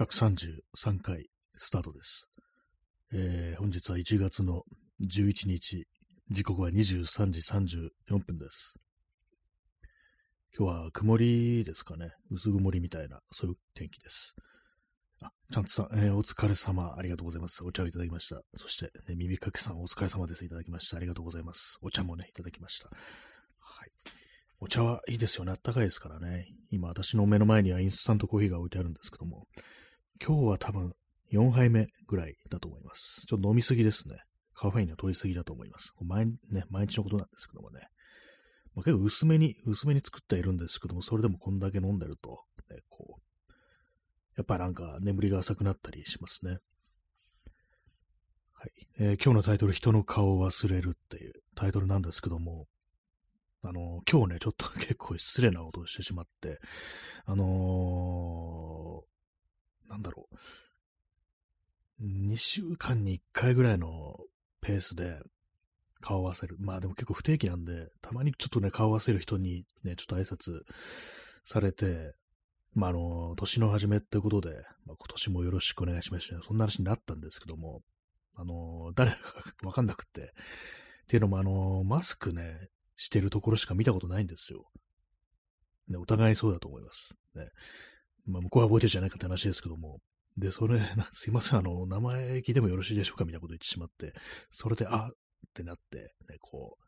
133回スタートです。えー本日は1月の11日、時刻は23時34分です。今日は曇りですかね。薄曇りみたいな、そういう天気です。あ、ちゃんとさん、えーお疲れ様、ありがとうございます。お茶をいただきました。そして、ね、耳かきさん、お疲れ様です。いただきました。ありがとうございます。お茶もね、いただきました。はい。お茶はいいですよね。あったかいですからね。今、私の目の前にはインスタントコーヒーが置いてあるんですけども、今日は多分4杯目ぐらいだと思います。ちょっと飲みすぎですね。カフェインの取りすぎだと思います。毎,、ね、毎日のことなんですけどもね。まあ、結構薄めに、薄めに作っているんですけども、それでもこんだけ飲んでると、ね、こう、やっぱなんか眠りが浅くなったりしますね。はい。えー今日のタイトル、人の顔を忘れるっていうタイトルなんですけども、あの今日ね、ちょっと結構失礼なことをしてしまって、あのなんだろう。2週間に1回ぐらいのペースで顔を合わせる。まあでも結構不定期なんで、たまにちょっとね、顔を合わせる人にね、ちょっと挨拶されて、まああの、年の初めってことで、まあ、今年もよろしくお願いしますね。そんな話になったんですけども、あの、誰かわかんなくって。っていうのもあの、マスクね、してるところしか見たことないんですよ。ね、お互いそうだと思います。ね。まあ、向こうは覚えてるじゃないかって話ですけども。で、それ、すいません、あの、名前聞いてもよろしいでしょうかみたいなこと言ってしまって、それで、あってなって、ね、こ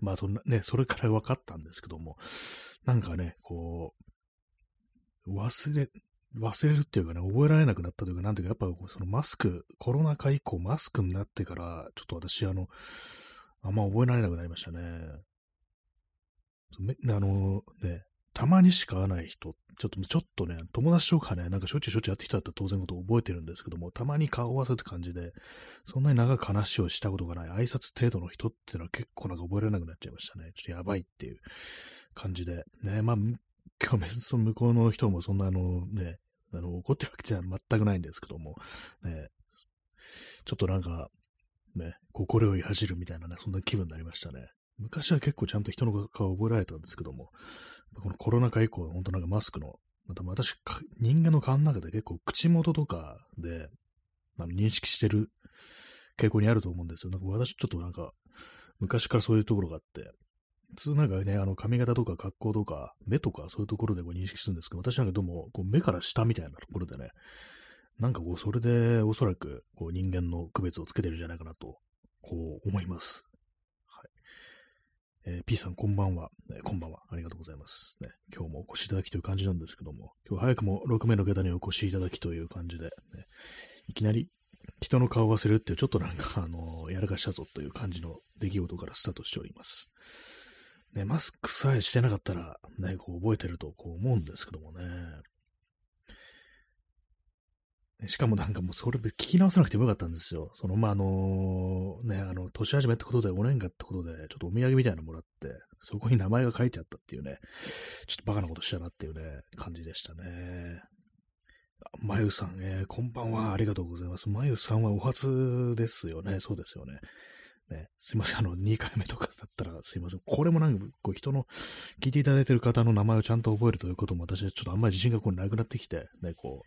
う、まあ、そんな、ね、それから分かったんですけども、なんかね、こう、忘れ、忘れるっていうかね、覚えられなくなったというか、なんていうか、やっぱそのマスク、コロナ禍以降マスクになってから、ちょっと私、あの、あんま覚えられなくなりましたね。めあのね、たまにしか会わない人、ちょっと、ちょっとね、友達とかね、なんかしょっちゅうしょっちゅう会ってきたら当然のこと覚えてるんですけども、たまに顔合わせって感じで、そんなに長く話をしたことがない挨拶程度の人っていうのは結構なんか覚えられなくなっちゃいましたね。ちょっとやばいっていう感じで。ね、まあ、今日別にその向こうの人もそんなあのね、あの、怒ってるわけじゃ全くないんですけども、ね、ちょっとなんか、ね、心より恥じるみたいなね、そんな気分になりましたね。昔は結構ちゃんと人の顔を覚えられたんですけども、このコロナ禍以降、本当なんかマスクの、また私、人間の顔の中で結構口元とかで、あの認識してる傾向にあると思うんですよ。なんか私ちょっとなんか、昔からそういうところがあって、普通なんかね、あの髪型とか格好とか目とかそういうところでこう認識するんですけど、私なんかどうもこう目から下みたいなところでね、なんかこうそれでおそらくこう人間の区別をつけてるんじゃないかなと、こう思います。えー P さんこんばんは、ねこんばんは。ありがとうございます。ね、今日もお越しいただきという感じなんですけども、今日早くも6名の方にお越しいただきという感じで、ね、いきなり人の顔を忘れるっていう、ちょっとなんか、あのやらかしたぞという感じの出来事からスタートしております。ね、マスクさえしてなかったら、ね、こう覚えてるとこう思うんですけどもね。しかもなんかもうそれ聞き直さなくてもよかったんですよ。その、まあ、あのね、あの、年始めってことで、お年賀ってことで、ちょっとお土産みたいなのもらって、そこに名前が書いてあったっていうね、ちょっとバカなことしたなっていうね、感じでしたね。まゆさん、えーこんばんは、ありがとうございます。まゆさんはお初ですよね。そうですよね。ね、すいません、あの、2回目とかだったらすいません。これもなんか、こう、人の、聞いていただいてる方の名前をちゃんと覚えるということも私はちょっとあんまり自信がこうなくなってきて、ね、こ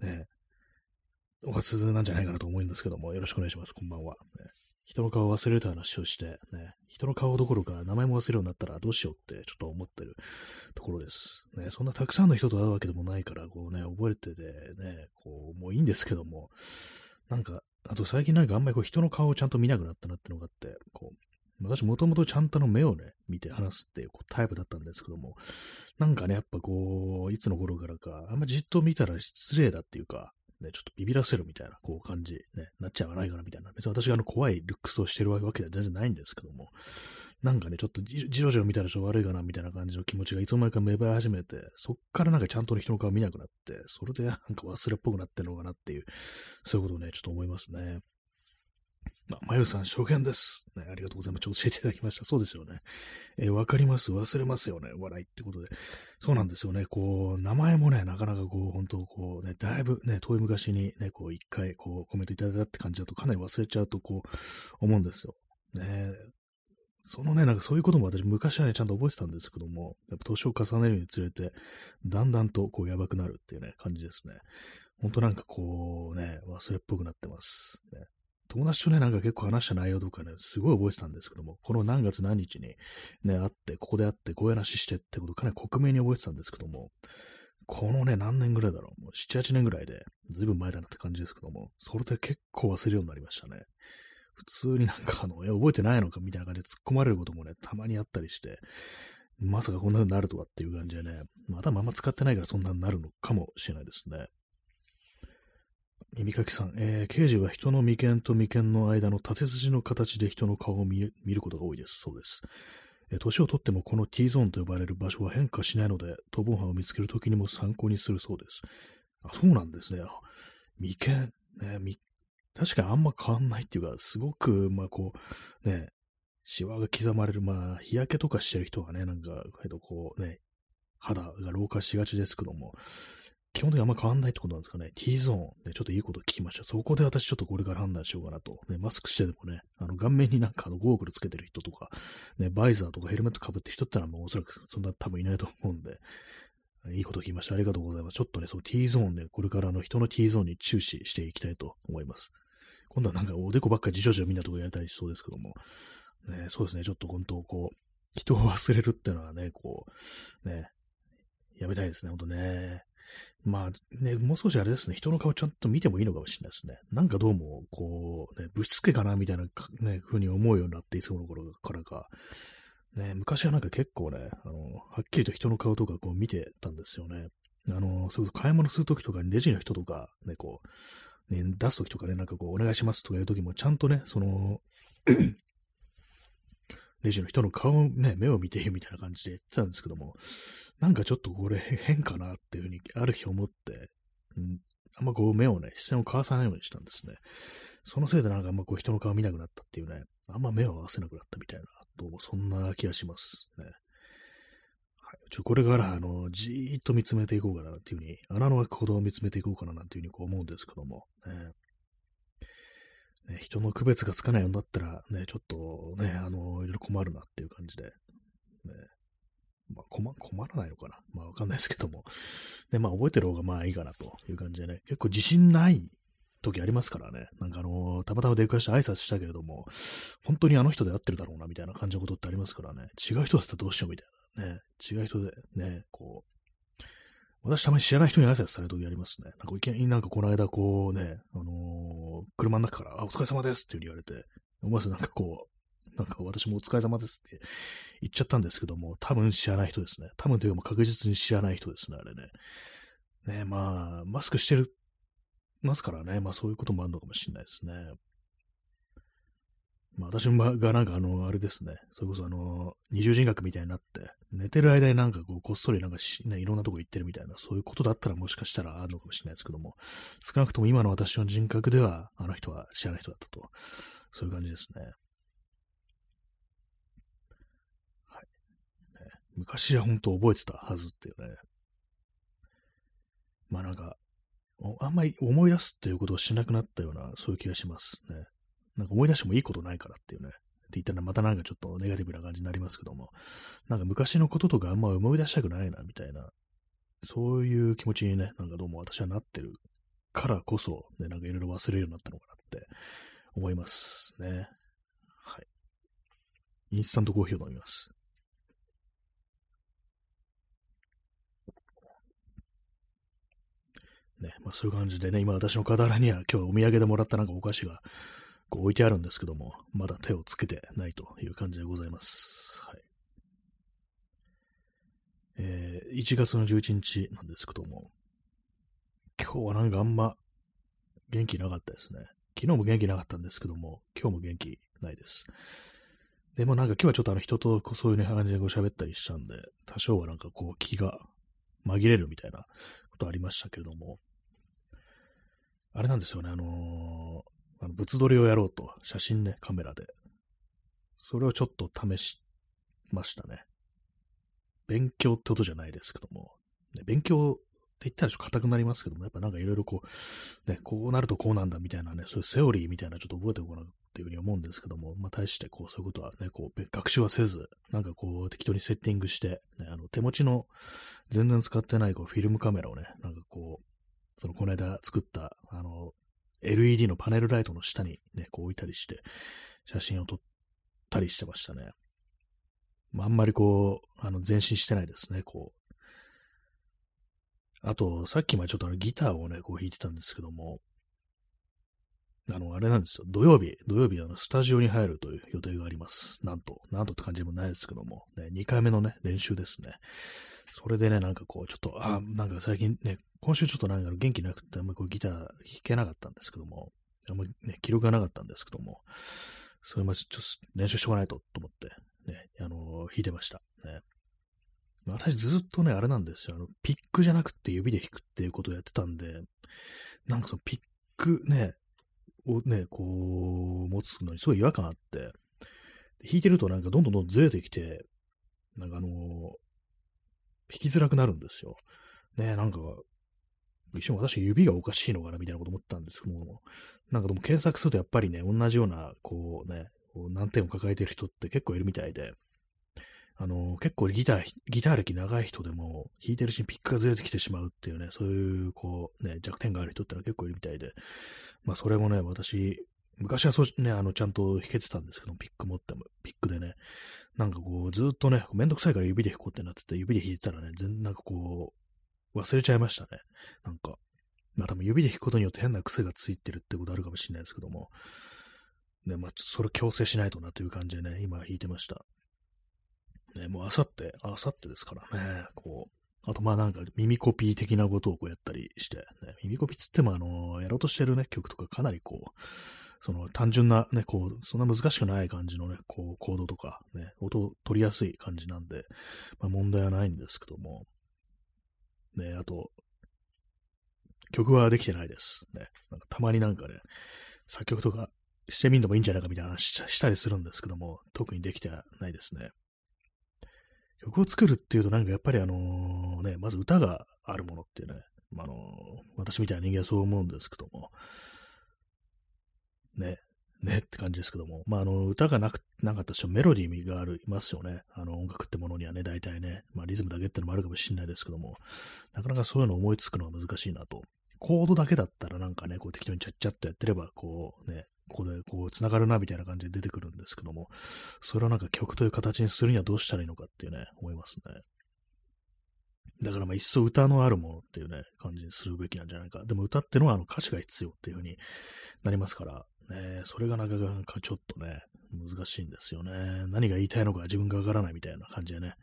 う、ね、お初なんじゃないかなと思うんですけども、よろしくお願いします。こんばんは。ね、人の顔を忘れるという話をして、ね、人の顔どころか名前も忘れるようになったらどうしようってちょっと思ってるところです。ね、そんなたくさんの人と会うわけでもないから、こうね、覚えててね、こう、もういいんですけども、なんか、あと最近なんかあんまりこう人の顔をちゃんと見なくなったなってのがあって、こう、私もともとちゃんとの目をね、見て話すっていうこうタイプだったんですけども、なんかね、やっぱこう、いつの頃からか、あんまじっと見たら失礼だっていうか、ね、ちょっとビビらせるみたいな、こう感じ、ね、なっちゃわないかなみたいな。別に私があの怖いルックスをしてるわけでは全然ないんですけども、なんかね、ちょっとじじろじろ見たらちょっと悪いかなみたいな感じの気持ちがいつの間にか芽生え始めて、そっからなんかちゃんと人の顔見なくなって、それでなんか忘れっぽくなってるのかなっていう、そういうことをね、ちょっと思いますね。ま、まゆさん、証言です。ね、ありがとうございます。教えていただきました。そうですよね。えーわかります。忘れますよね。笑いってことで。そうなんですよね。こう、名前もね、なかなかこう、本当こうね、だいぶね、遠い昔にね、こう、一回、こう、コメントいただいたって感じだと、かなり忘れちゃうと、こう、思うんですよ。ねそのね、なんかそういうことも私、昔はね、ちゃんと覚えてたんですけども、やっぱ年を重ねるにつれて、だんだんと、こう、やばくなるっていうね、感じですね。ほんとなんかこうね、忘れっぽくなってます。ね、友達とね、なんか結構話した内容とかね、すごい覚えてたんですけども、この何月何日にね、会って、ここで会って、声なししてってことかなり克明に覚えてたんですけども、このね、何年ぐらいだろう、もう7、8年ぐらいで、ずいぶん前だなって感じですけども、それで結構忘れるようになりましたね。普通になんかあの、え、覚えてないのかみたいな感じで突っ込まれることもね、たまにあったりして、まさかこんな風になるとはっていう感じでね、まだまま使ってないからそんなになるのかもしれないですね。耳かきさん、えー、刑事は人の眉間と眉間の間の縦筋の形で人の顔を見ることが多いです。そうです。えー、年をとってもこの T ゾーンと呼ばれる場所は変化しないので、逃亡犯を見つけるときにも参考にするそうです。あ、そうなんですね。眉間、ね、確かにあんま変わんないっていうか、すごく、まあこう、ね、シワが刻まれる、まあ、日焼けとかしてる人はね、なんか、えっと、こうね、肌が老化しがちですけども、基本的にあんま変わんないってことなんですかね。T ゾーン、ね、ちょっといいこと聞きました。そこで私ちょっとこれから判断しようかなと。ね、マスクしてでもね、あの、顔面になんかあの、ゴーグルつけてる人とか、ね、バイザーとかヘルメット被ってる人ってのはもうおそらくそんな多分いないと思うんで、いいこと聞きました。ありがとうございます。ちょっとね、その T ゾーンで、これからの人の T ゾーンに注視していきたいと思います。今度はなんかおでこばっかり自助者みんなとこやりたりしそうですけども、ね、そうですね、ちょっと本当こう、人を忘れるってのはね、こう、ね、やめたいですね、ほんとね。まあね、もう少しあれですね、人の顔ちゃんと見てもいいのかもしれないですね。なんかどうも、こう、ね、ぶしつけかなみたいな、ね、風に思うようになっていつもの頃からか。ね、昔はなんか結構ね、あの、はっきりと人の顔とかこう見てたんですよね。あの、それこそ買い物するときとかにレジの人とか、ね、こう、ね、出すときとかね、なんかこう、お願いしますとか言うときも、ちゃんとね、そのレジの人の顔をね、目を見てみたいな感じで言ってたんですけども、なんかちょっとこれ変かなっていうふうにある日思って、うん、あんまこう目をね、視線を交わさないようにしたんですね。そのせいでなんかあんまこう人の顔見なくなったっていうね、あんま目を合わせなくなったみたいな、どうもそんな気がしますね。はい、ちょこれから、あの、じーっと見つめていこうかなっていうふうに、穴の開くほど見つめていこうかななんていうふうにこう思うんですけども、ね、ね、人の区別がつかないようになったら、ね、ちょっとね、あの、いろいろ困るなっていう感じで、ね、まあ、困、困らないのかなまあ、わかんないですけども。で、まあ、覚えてる方がまあいいかなという感じでね、結構自信ない時ありますからね。なんかあのたまたま出くわして挨拶したけれども、本当にあの人で会ってるだろうな、みたいな感じのことってありますからね。違う人だったらどうしようみたいなね。違う人でね、こう、私たまに知らない人に挨拶されるときありますね。なんかいきなりなんかこの間こうね、あのー、車の中から、あ、お疲れ様ですって言われて、思わずなんかこう、なんか私もお疲れ様ですって言っちゃったんですけども、多分知らない人ですね。多分というかも確実に知らない人ですね、あれね。ねまあ、マスクしてる、ますからね、まあそういうこともあるのかもしれないですね。まあ私がなんかあの、あれですね、それこそあの、二重人格みたいになって、寝てる間になんかこう、こっそりなんかし、ね、いろんなとこ行ってるみたいな、そういうことだったらもしかしたらあるのかもしれないですけども、少なくとも今の私の人格では、あの人は知らない人だったと。そういう感じですね。はい。ね、昔は本当覚えてたはずっていうね。まあなんか、あんまり思い出すっていうことをしなくなったような、そういう気がしますね。なんか思い出してもいいことないからっていうね。って言ったらまたなんかちょっとネガティブな感じになりますけども、なんか昔のこととかあんま思い出したくないな、みたいな、そういう気持ちにね、なんかどうも私はなってるからこそ、ね、なんかいろいろ忘れるようになったのかなって思いますね。はい。インスタントコーヒーを飲みます。ね、まあそういう感じでね、今私の傍らには今日お土産でもらったなんかお菓子がこう置いてあるんですけども、まだ手をつけてないという感じでございます。はい。えー、1月の11日なんですけども、今日はなんかあんま元気なかったですね。昨日も元気なかったんですけども、今日も元気ないです。でもなんか今日はちょっとあの人とこうそういうね感じでこう喋ったりしたんで、多少はなんかこう気が紛れるみたいなことありましたけれども、あれなんですよね、あのー、あの物撮りをやろうと、写真ね、カメラで。それをちょっと試しましたね。勉強ってことじゃないですけども、ね、勉強って言ったらちょっと硬くなりますけども、やっぱなんかいろいろこう、ね、こうなるとこうなんだみたいなね、そういうセオリーみたいなちょっと覚えておこうなっていうふうに思うんですけども、まあ大してこうそういうことはね、こう学習はせず、なんかこう適当にセッティングして、ね、あの手持ちの全然使ってないこうフィルムカメラをね、なんかこう、そのこの間作った、あの、LED のパネルライトの下にね、こう置いたりして、写真を撮ったりしてましたね。あ、あんまりこう、あの、前進してないですね、こう。あと、さっきまでちょっとあのギターをね、こう弾いてたんですけども、あの、あれなんですよ。土曜日、土曜日、あの、スタジオに入るという予定があります。なんと、なんとって感じでもないですけども、ね、2回目のね、練習ですね。それでね、なんかこう、ちょっと、あ、なんか最近ね、今週ちょっとなんか元気なくて、あんまこうギター弾けなかったんですけども、あんまりね、記録がなかったんですけども、それまずちょっと練習しとかないとと思って、ね、あの、弾いてました。ね。私ずっとね、あれなんですよ。あの、ピックじゃなくて指で弾くっていうことをやってたんで、なんかそのピックね、をね、こう、持つのにすごい違和感あって、弾いてるとなんかどんどんどんずれてきて、なんかあのー、弾きづらくなるんですよ。ねなんか、一瞬私指がおかしいのかなみたいなこと思ったんですけども、なんかでも検索するとやっぱりね、同じような、こうね、こう難点を抱えてる人って結構いるみたいで、あの、結構ギター、ギター歴長い人でも、弾いてるしピックがずれてきてしまうっていうね、そういう、こう、ね、弱点がある人ってのは結構いるみたいで、まあ、それもね、私、昔はそう、ね、あの、ちゃんと弾けてたんですけど、ピック持っても、ピックでね、なんかこう、ずっとね、めんどくさいから指で弾こうってなってて、指で弾いてたらね、全然なんかこう、忘れちゃいましたね。なんか、まあ多分指で弾くことによって変な癖がついてるってことあるかもしれないですけども、ね、まあ、それ強制しないとなという感じでね、今弾いてました。ね、もうあさって、あさってですからね、こう、あとまあなんか耳コピー的なことをこうやったりして、ね、耳コピーつってもあの、やろうとしてるね、曲とかかなりこう、その単純なね、こう、そんな難しくない感じのね、こう、コードとかね、音を取りやすい感じなんで、まあ問題はないんですけども、ね、あと、曲はできてないです。ね、なんかたまになんかね、作曲とかしてみんでもいいんじゃないかみたいな話したりするんですけども、特にできてないですね。曲を作るっていうと、なんかやっぱりあのね、まず歌があるものっていうね、まあの私みたいな人間はそう思うんですけども、ね、ねって感じですけども、まあ、あの、歌がなく、なかったとしてもメロディーがある、いますよね。あの、音楽ってものにはね、大体ね、まあ、リズムだけってのもあるかもしれないですけども、なかなかそういうの思いつくのは難しいなと。コードだけだったらなんかね、こう適当にちゃっちゃっとやってれば、こうね、ここでこう繋がるなみたいな感じで出てくるんですけども、それをなんか曲という形にするにはどうしたらいいのかっていうね、思いますね。だからまあ一層歌のあるものっていうね、感じにするべきなんじゃないか。でも歌ってのはあの歌詞が必要っていう風になりますから、ね、それがなかなかちょっとね、難しいんですよね。何が言いたいのか自分がわからないみたいな感じでね。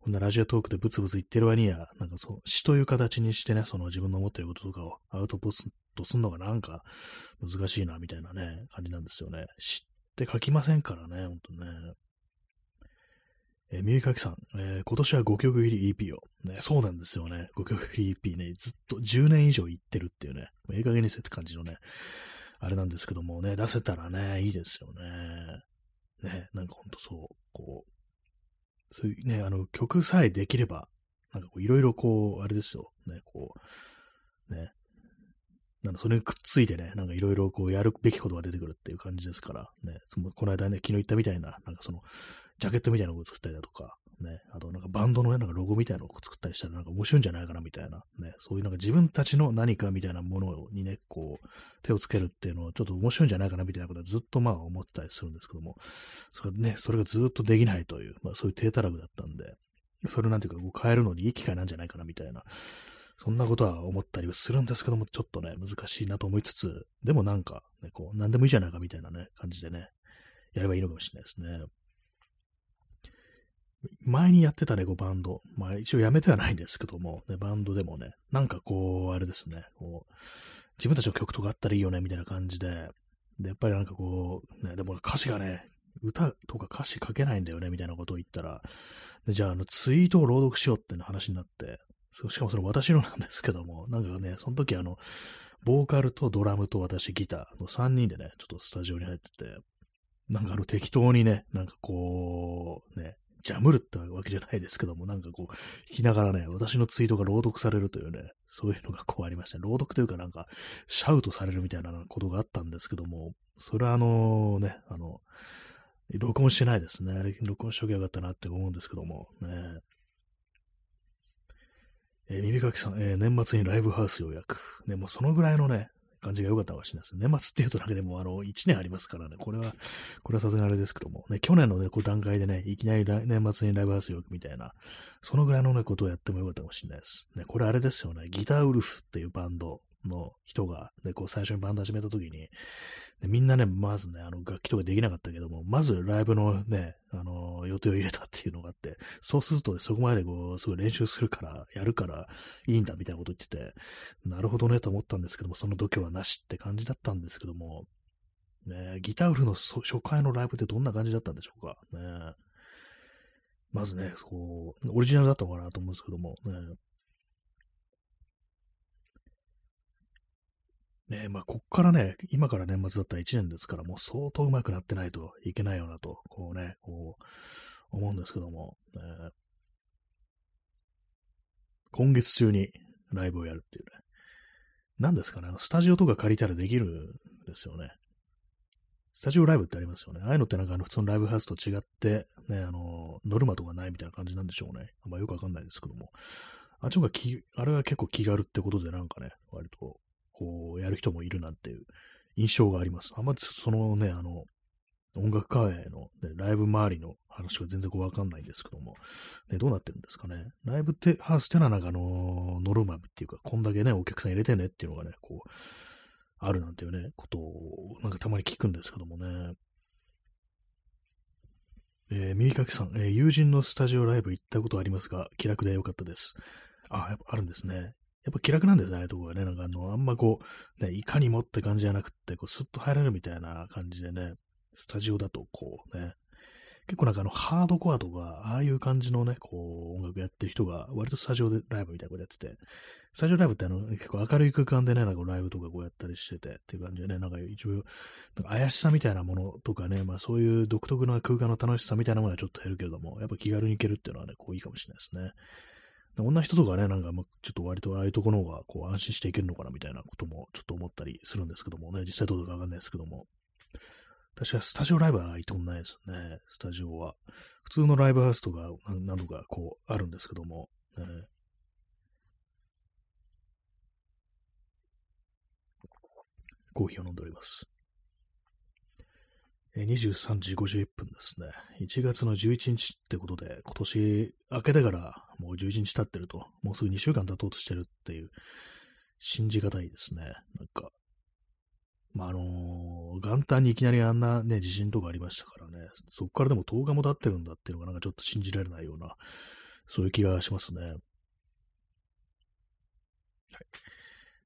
こんなラジオトークでブツブツ言ってる割には、なんかそう、詩という形にしてね、その自分の思ってることとかをアウトプットすんのがなんか難しいな、みたいなね、感じなんですよね。詩って書きませんからね、ほんとね。えー、耳かきさん、えー、今年は5曲入り EP を。ね、そうなんですよね。5曲入り EP ね、ずっと10年以上言ってるっていうね、ええ加減にせって感じのね、あれなんですけどもね、出せたらね、いいですよね。ね、なんかほんとそう、こう、そういうね、あの、曲さえできれば、なんかこう、いろいろこう、あれですよ、ね、こう、ね、なんかそれにくっついてね、なんかいろいろこう、やるべきことが出てくるっていう感じですから、ね、そのこの間ね、昨日言ったみたいな、なんかその、ジャケットみたいなのを作ったりだとか、ね、あとなんかバンドのね、なんかロゴみたいなのを作ったりしたらなんか面白いんじゃないかなみたいな、ね、そういうなんか自分たちの何かみたいなものにね、こう、手をつけるっていうのはちょっと面白いんじゃないかなみたいなことはずっとまあ思ったりするんですけども、それね、それがずっとできないという、まあそういう低たらくだったんで、それなんていうかこう変えるのにいい機会なんじゃないかなみたいな、そんなことは思ったりするんですけども、ちょっとね、難しいなと思いつつ、でもなんか、ね、こう、なんでもいいじゃないかみたいなね、感じでね、やればいいのかもしれないですね。前にやってたね、こうバンド。まあ一応やめてはないんですけども、ね、バンドでもね、なんかこう、あれですね、こう、自分たちの曲とかあったらいいよね、みたいな感じで、で、やっぱりなんかこう、ね、でも歌詞がね、歌とか歌詞書けないんだよね、みたいなことを言ったら、でじゃあ、あの、ツイートを朗読しようって話になって、しかもその私のなんですけども、なんかね、その時あの、ボーカルとドラムと私ギターの3人でね、ちょっとスタジオに入ってて、なんかあの適当にね、なんかこう、ね、ジャムるってわけじゃないですけども、なんかこう、弾きながらね、私のツイートが朗読されるというね、そういうのがこうありました。朗読というかなんか、シャウトされるみたいなことがあったんですけども、それはあのね、あの、録音してないですね。録音しときゃよかったなって思うんですけども、ね。えー、耳かきさん、えー、年末にライブハウス予約。ね、もうそのぐらいのね、感じが良かったかもしれないです。年末っていうとだけでも、あの、1年ありますからね、これは、これはさすがあれですけども、ね、去年のね、こう段階でね、いきなり年末にライブハウスよくみたいな、そのぐらいのね、ことをやっても良かったかもしれないです。ね、これあれですよね、ギターウルフっていうバンドの人が、ね、こう最初にバンド始めた時に、でみんなね、まずね、あの、楽器とかできなかったけども、まずライブのね、あの、予定を入れたっていうのがあって、そうすると、ね、そこまでこう、すごい練習するから、やるからいいんだみたいなこと言ってて、なるほどねと思ったんですけども、その度胸はなしって感じだったんですけども、ね、ギターウルの初回のライブってどんな感じだったんでしょうか？ね、まずね、こう、オリジナルだったのかなと思うんですけども、ね、ねまあ、こっからね、今から年末だったら1年ですから、もう相当上手くなってないといけないよなと、こうね、こう、思うんですけども、ね、今月中にライブをやるっていうね。何ですかね、スタジオとか借りたらできるんですよね。スタジオライブってありますよね。ああいうのってなんかあの普通のライブハウスと違って、ね、あの、ノルマとかないみたいな感じなんでしょうね。まあよくわかんないですけども。あっちの方がき、あれは結構気軽ってことでなんかね、割とこう、やる人もいるなんていう印象があります。あんまそのね、あの、音楽カフェの、ね、ライブ周りの話が全然こうわかんないんですけども、ね、どうなってるんですかね。ライブってハウスってのはなんかあの、ノルマっていうか、こんだけね、お客さん入れてねっていうのがね、こう、あるなんていうね、ことを、なんかたまに聞くんですけどもね。えー、耳かきさん、えー、友人のスタジオライブ行ったことありますが、気楽でよかったです。あ、やっぱあるんですね。やっぱ気楽なんですね、ああいうところがね。なんかあの、あんまこう、ね、いかにもって感じじゃなくて、こう、スッと入れるみたいな感じでね、スタジオだとこうね、結構なんかあの、ハードコアとか、ああいう感じのね、こう、音楽やってる人が、割とスタジオでライブみたいなことやってて、スタジオライブってあの、結構明るい空間でね、なんかライブとかこうやったりしてて、っていう感じでね、なんか一応、なんか怪しさみたいなものとかね、まあそういう独特な空間の楽しさみたいなものはちょっと減るけれども、やっぱ気軽に行けるっていうのはね、こういいかもしれないですね。女の人とかね、なんか、ちょっと割とああいうところの方が、こう、安心していけるのかな、みたいなことも、ちょっと思ったりするんですけどもね、実際どうだかわかんないですけども。確かスタジオライブは行ったことないですね、スタジオは。普通のライブハウスとか、何度か、こう、あるんですけども、ね、コーヒーを飲んでおります。23時51分ですね。1月の11日ってことで、今年明けてからもう11日経ってると、もうすぐ2週間経とうとしてるっていう、信じがたいですね。なんか、まあ、あのー、元旦にいきなりあんなね、地震とかありましたからね、そこからでも10日も経ってるんだっていうのがなんかちょっと信じられないような、そういう気がしますね。はい。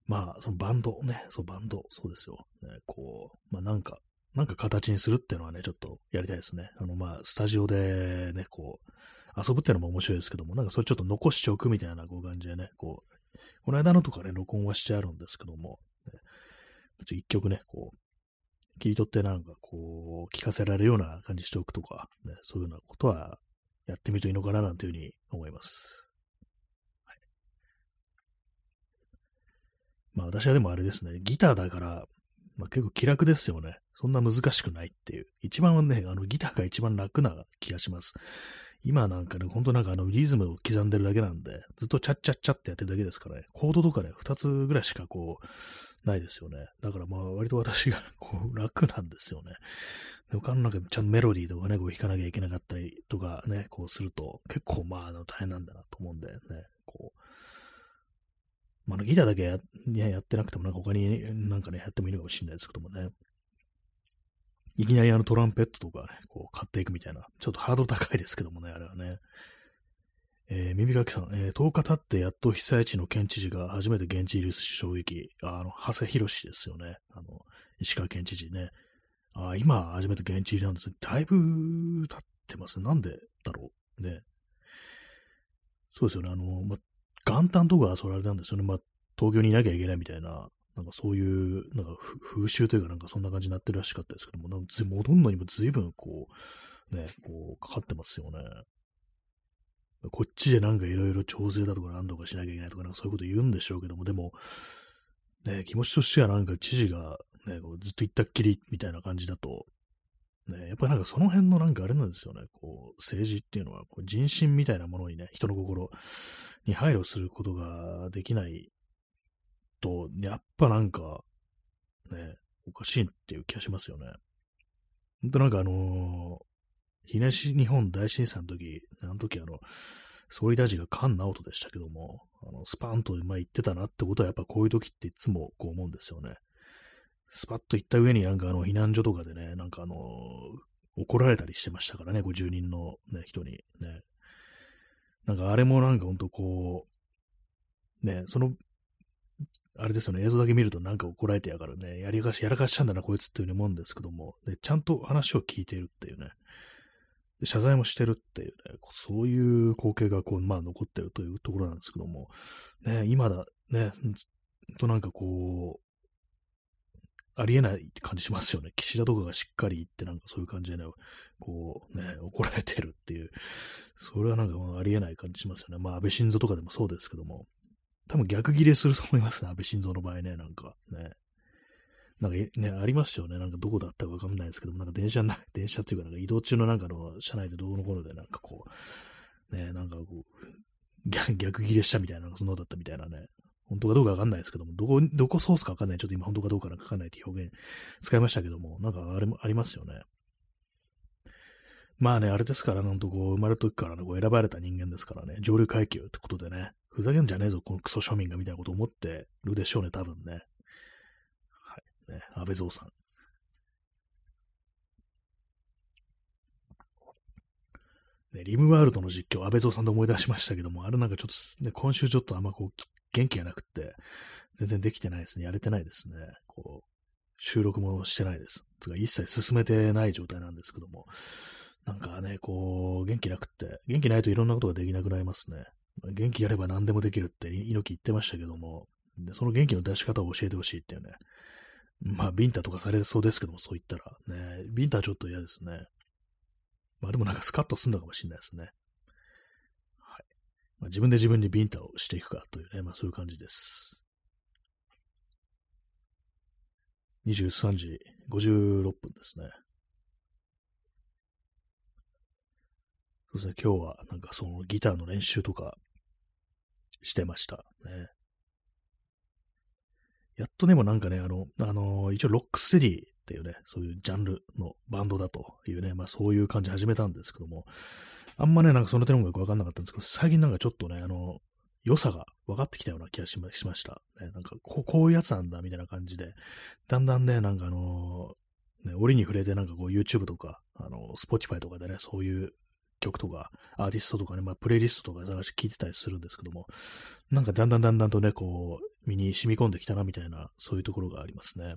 まあ、そのバンドね、そう、バンド、そうですよ。ね、こう、まあなんか、なんか形にするっていうのはね、ちょっとやりたいですね。あの、まあ、スタジオでね、こう、遊ぶっていうのも面白いですけども、なんかそれちょっと残しておくみたいなこう感じでね、こう、この間のとかね、録音はしてあるんですけども、ね、ちょ一曲ね、こう、切り取ってなんかこう、聞かせられるような感じしておくとか、ね、そういうようなことはやってみるといいのかななんていうふうに思います。はい、まあ私はでもあれですね、ギターだから、まあ、結構気楽ですよね。そんな難しくないっていう。一番はね、あのギターが一番楽な気がします。今なんかね、ほんとなんかあのリズムを刻んでるだけなんで、ずっとチャッチャッチャってやってるだけですからね、コードとかね、二つぐらいしかこう、ないですよね。だからまあ割と私が こう楽なんですよね。他のなんかちゃんとメロディーとかね、こう弾かなきゃいけなかったりとかね、こうすると結構まあ大変なんだなと思うんでね、こう、まあ、ギターだけややってなくてもなんか他になんかね、やってもいいのかもしれないですけどもね。いきなりあのトランペットとかね、こう買っていくみたいな、ちょっとハードル高いですけどもね、あれはね。えー、耳かきさん、えー、10日経ってやっと被災地の県知事が初めて現地入りする衝撃。あの、長谷博士ですよね。あの、石川県知事ね。あ今初めて現地入りなんですだいぶ経ってますなんでだろうね。そうですよね。あの、ま、元旦とかはそれあれなんですよね。まあ東京にいなきゃいけないみたいななんかそういう、なんか風習というかなんかそんな感じになってるらしかったですけども、なんか戻るのにも随分こう、ね、こう、かかってますよね。こっちでなんかいろいろ調整だとか何とかしなきゃいけないとか、なんかそういうこと言うんでしょうけども、でも、ね、気持ちとしてはなんか知事が、ね、こうずっと行ったっきりみたいな感じだと、ね、やっぱなんかその辺のなんかあれなんですよね、こう、政治っていうのは、こう人心みたいなものにね、人の心に配慮することができないと、やっぱなんか、ね、おかしいっていう気がしますよね。ほんとなんかあのー、東日本大震災の時、あの時あの、総理大臣が菅直人でしたけども、あのスパンと言ってたなってことはやっぱこういう時っていつもこう思うんですよね。スパッと言った上になんかあの避難所とかでね、なんかあの、怒られたりしてましたからね、こう住人の、ね、人にね。なんかあれもなんかほんとこう、ね、その、あれですよね、映像だけ見るとなんか怒られてやがるね、やりかし、やらかしちゃうんだな、こいつっていうふうに思うんですけども、でちゃんと話を聞いているっていうね、謝罪もしてるっていうね、そういう光景がこう、まあ残ってるというところなんですけども、ね、今だ、ね、となんかこう、ありえないって感じしますよね。岸田とかがしっかり言って、なんかそういう感じでね、こうね、怒られてるっていう、それはなんかありえない感じしますよね。まあ安倍晋三とかでもそうですけども、多分逆ギレすると思いますね、安倍晋三の場合ね、なんかね。なんかね、ありますよね。なんかどこだったかわかんないですけども、なんか電車な、電車っていうかなんか移動中のなんかの車内でどうのこうのでなんかこう、ね、なんかこう、逆 ギレしたみたいな、そのだったみたいなね、本当かどうかわかんないですけども、どこ、どこソースかわかんない。ちょっと今本当かどうかわかんないって表現使いましたけども、なんかあれもありますよね。まあね、あれですから、なんとこう、生まれた時からね、こう選ばれた人間ですからね、上流階級ってことでね、ふざけんじゃねえぞ、このクソ庶民がみたいなこと思ってるでしょうね、多分ね。はい。ね、安倍蔵さん。ね、リムワールドの実況、安倍蔵さんで思い出しましたけども、あれなんかちょっと、ね、今週ちょっとあんまこう、元気がなくって、全然できてないですね。やれてないですね。こう、収録もしてないです。つか一切進めてない状態なんですけども、なんかね、こう、元気なくって、元気ないといろんなことができなくなりますね。元気やれば何でもできるって猪木言ってましたけども、でその元気の出し方を教えてほしいっていうね。まあ、ビンタとかされそうですけども、そう言ったら。ね、ビンタはちょっと嫌ですね。まあでもなんかスカッとすんだかもしれないですね。まあ、自分で自分にビンタをしていくかというね、まあそういう感じです。23時56分ですね。そうですね、今日はなんかそのギターの練習とかしてましたね。やっとでもなんかね、あの、あのー、一応ロックステディっていうね、そういうジャンルのバンドだというね、まあそういう感じ始めたんですけども、あんまね、なんかその手の音楽わかんなかったんですけど、最近なんかちょっとね、あの、良さが分かってきたような気がしました。ね、なんかこう、こういうやつなんだ、みたいな感じで、だんだんね、なんかあのね、折に触れてなんかこう YouTube とか、あの、Spotify とかでね、そういう曲とか、アーティストとかね、まあ、プレイリストとか探して聴いてたりするんですけども、なんかだんだんだんだんとね、こう、身に染み込んできたな、みたいな、そういうところがありますね。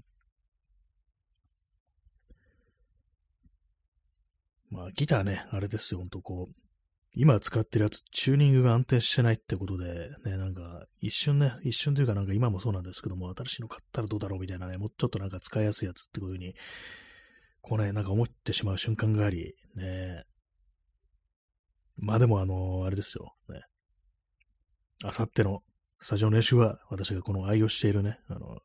まあ、ギターね、あれですよ、ほんとこう、今使ってるやつ、チューニングが安定してないってことで、ね、なんか、一瞬ね、一瞬というかなんか今もそうなんですけども、新しいの買ったらどうだろうみたいなね、もうちょっとなんか使いやすいやつってことに、こうね、なんか思ってしまう瞬間があり、ね、まあでもあの、あれですよ、ね、あさってのスタジオの練習は、私がこの愛用しているね、あの、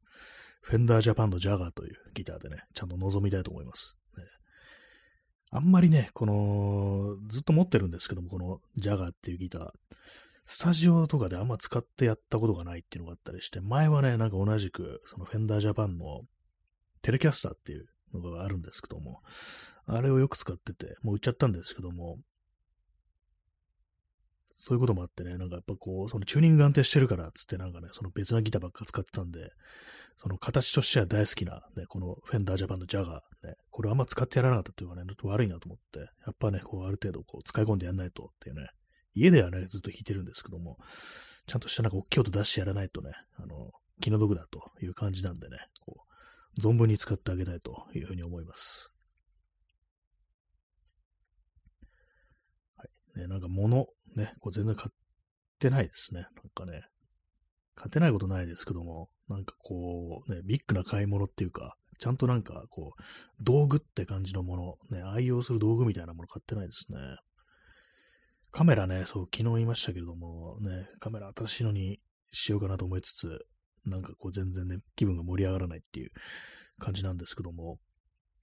フェンダージャパンのジャガーというギターでね、ちゃんと臨みたいと思います。あんまりね、この、ずっと持ってるんですけども、このジャガーっていうギター、スタジオとかであんま使ってやったことがないっていうのがあったりして、前はね、なんか同じく、そのフェンダージャパンのテレキャスターっていうのがあるんですけども、あれをよく使ってて、もう売っちゃったんですけども、そういうこともあってね、なんかやっぱこう、そのチューニング安定してるからっ、つってなんかね、その別なギターばっか使ってたんで、その形としては大好きな、ね、このフェンダージャパンのジャガー、ね、これあんま使ってやらなかったっていうのはね、ちょっと悪いなと思って、やっぱね、こうある程度こう使い込んでやんないとっていうね、家ではね、ずっと弾いてるんですけども、ちゃんとしたなんか大きい音出してやらないとね、あの、気の毒だという感じなんでね、こう、存分に使ってあげたいというふうに思います。はい。ね、なんか物、ね、こう全然買ってないですね。なんかね、勝てないことないですけども、なんかこう、ね、ビッグな買い物っていうか、ちゃんとなんかこう、道具って感じのもの、ね、愛用する道具みたいなもの買ってないですね。カメラね、そう、昨日言いましたけれども、ね、カメラ新しいのにしようかなと思いつつ、なんかこう全然ね、気分が盛り上がらないっていう感じなんですけども、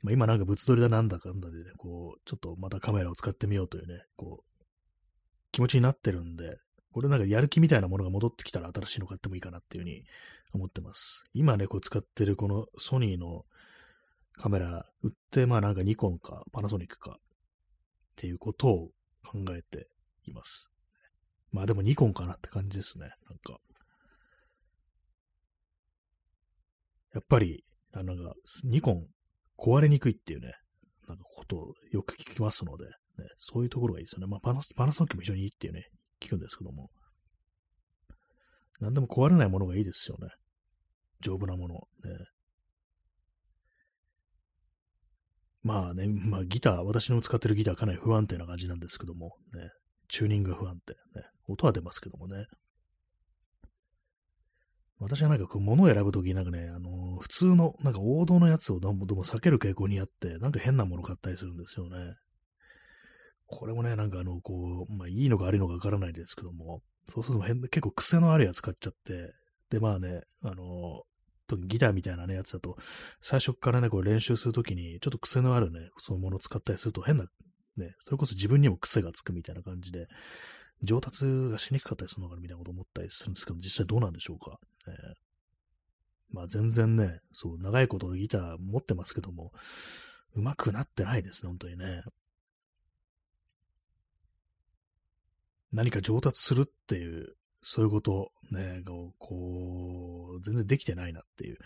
まあ、今なんか物撮りだなんだかんだでね、こう、ちょっとまたカメラを使ってみようというね、こう、気持ちになってるんで、これなんかやる気みたいなものが戻ってきたら新しいの買ってもいいかなっていうふうに思ってます。今ね、こう使ってるこのソニーのカメラ売って、まあなんかニコンかパナソニックかっていうことを考えています。まあでもニコンかなって感じですね。なんか。やっぱり、なんか、ニコン壊れにくいっていうね、なんかことをよく聞きますので、ね、そういうところがいいですよね。まあパナパナソニックも非常にいいっていうね、聞くんですけども。何でも壊れないものがいいですよね。丈夫なもの。ね、まあね、まあギター、私の使ってるギターかなり不安定な感じなんですけども、ね、チューニングが不安定。ね、音は出ますけどもね。私はなんかこう物を選ぶときになんかね、あのー、普通の、なんか王道のやつをどうもどうも避ける傾向にあって、なんか変なもの買ったりするんですよね。これもね、なんかあの、こう、まあいいのか悪いのかわからないですけども、そうすると変結構癖のあるやつ買っちゃって、で、まあね、あの、特にギターみたいなね、やつだと、最初からね、こう練習するときに、ちょっと癖のあるね、そのものを使ったりすると変な、ね、それこそ自分にも癖がつくみたいな感じで、上達がしにくかったりするのかなみたいなこと思ったりするんですけど、実際どうなんでしょうか。えー、まあ全然ね、そう、長いことギター持ってますけども、上手くなってないですね、本当にね。何か上達するっていう、そういうことね、こう、全然できてないなっていう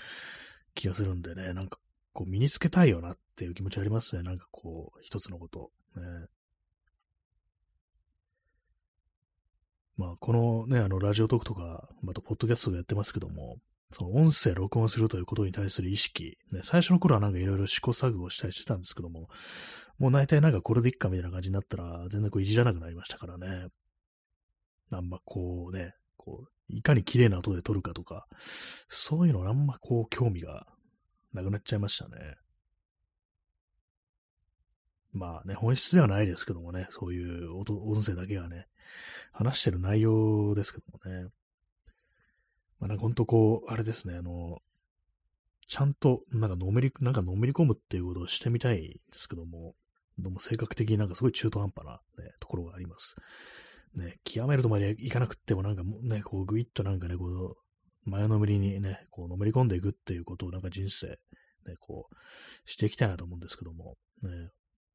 気がするんでね、なんかこう身につけたいよなっていう気持ちありますね。なんかこう、一つのこと。ね、まあ、このね、あの、ラジオトークとか、また、ポッドキャストでやってますけども、その音声録音するということに対する意識、ね、最初の頃はなんかいろいろ試行錯誤したりしてたんですけども、もう大体なんかこれでいっかみたいな感じになったら、全然こういじらなくなりましたからね。あんまこうね、こう、いかに綺麗な音で撮るかとか、そういうのあんまこう興味がなくなっちゃいましたね。まあね、本質ではないですけどもね、そういう音音声だけがね、話してる内容ですけどもね。まあなんかほんとこう、あれですね、あの、ちゃんとなんかのめり、なんかのめり込むっていうことをしてみたいんですけども、でも性格的になんかすごい中途半端な、ね、ところがあります。ね、極めるとまでいかなくってもなんかね、こうぐいっとなんかね、こう、前のめりにね、こうのめり込んでいくっていうことをなんか人生、ね、こう、していきたいなと思うんですけども、ね、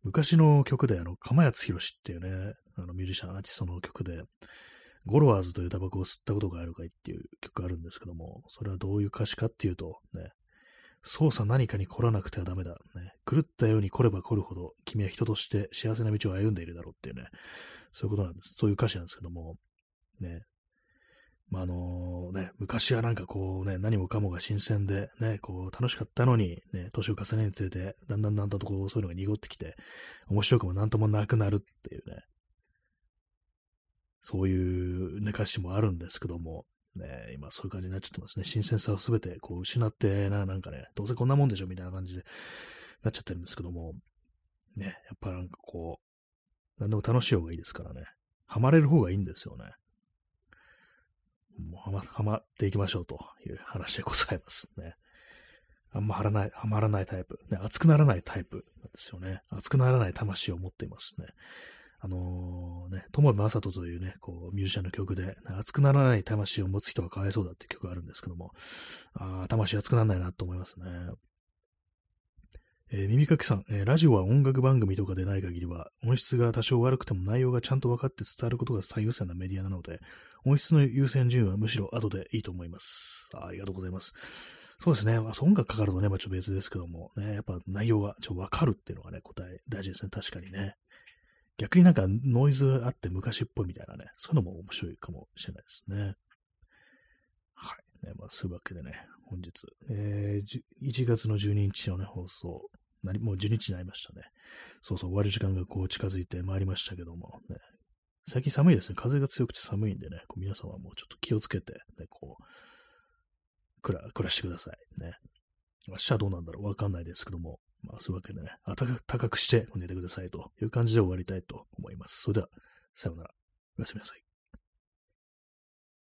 昔の曲で、あの、釜谷博っていうね、あの、ミュージシャン、アーティストの曲で、ゴロワーズというタバコを吸ったことがあるかいっていう曲があるんですけども、それはどういう歌詞かっていうと、ね、操作何かに凝らなくてはダメだ。ね、狂ったように来れば来るほど、君は人として幸せな道を歩んでいるだろうっていうね、そういうことなんです。そういう歌詞なんですけども、ね、まあ、あのね、昔はなんかこうね、何もかもが新鮮で、ね、こう楽しかったのに、ね、年を重ねにつれて、だんだんだんだんとこうそういうのが濁ってきて、面白くもなんともなくなるっていうね、そういう、ね、歌詞もあるんですけども、ね、今そういう感じになっちゃってますね。新鮮さをすべてこう失ってな、なんかね、どうせこんなもんでしょみたいな感じでなっちゃってるんですけども、ね、やっぱなんかこう、何でも楽しい方がいいですからね。ハマれる方がいいんですよね。もうはま、まっていきましょうという話でございますね。あんまはらない、はまらないタイプ。ね、熱くならないタイプなんですよね。熱くならない魂を持っていますね。あのー、ね、友部正人というね、こう、ミュージシャンの曲で、熱くならない魂を持つ人はかわいそうだって曲があるんですけども、あ魂熱くならないなと思いますね。えー、耳かきさん、えー、ラジオは音楽番組とかでない限りは、音質が多少悪くても内容がちゃんと分かって伝わることが最優先なメディアなので、音質の優先順位はむしろ後でいいと思います。あありがとうございます。そうですね。まあ、音楽かかるとね、まあ、ちょっと別ですけども、ね、やっぱ内容がちょっと分かるっていうのがね、答え、大事ですね。確かにね。逆になんかノイズあって昔っぽいみたいなね、そういうのも面白いかもしれないですね。はい。ね、まあ、そういうわけでね、本日、えー、1月の12日のね、放送、もう12日になりましたね。そうそう、終わる時間がこう近づいてまいりましたけども、ね、最近寒いですね。風が強くて寒いんでね、こう皆様もうちょっと気をつけて、ね、こう、暮ら、暮らしてください。ね。明日はどうなんだろうわかんないですけども、まあそういうわけでね、暖かくして寝てくださいという感じで終わりたいと思います。それでは、さようなら。おやすみなさい。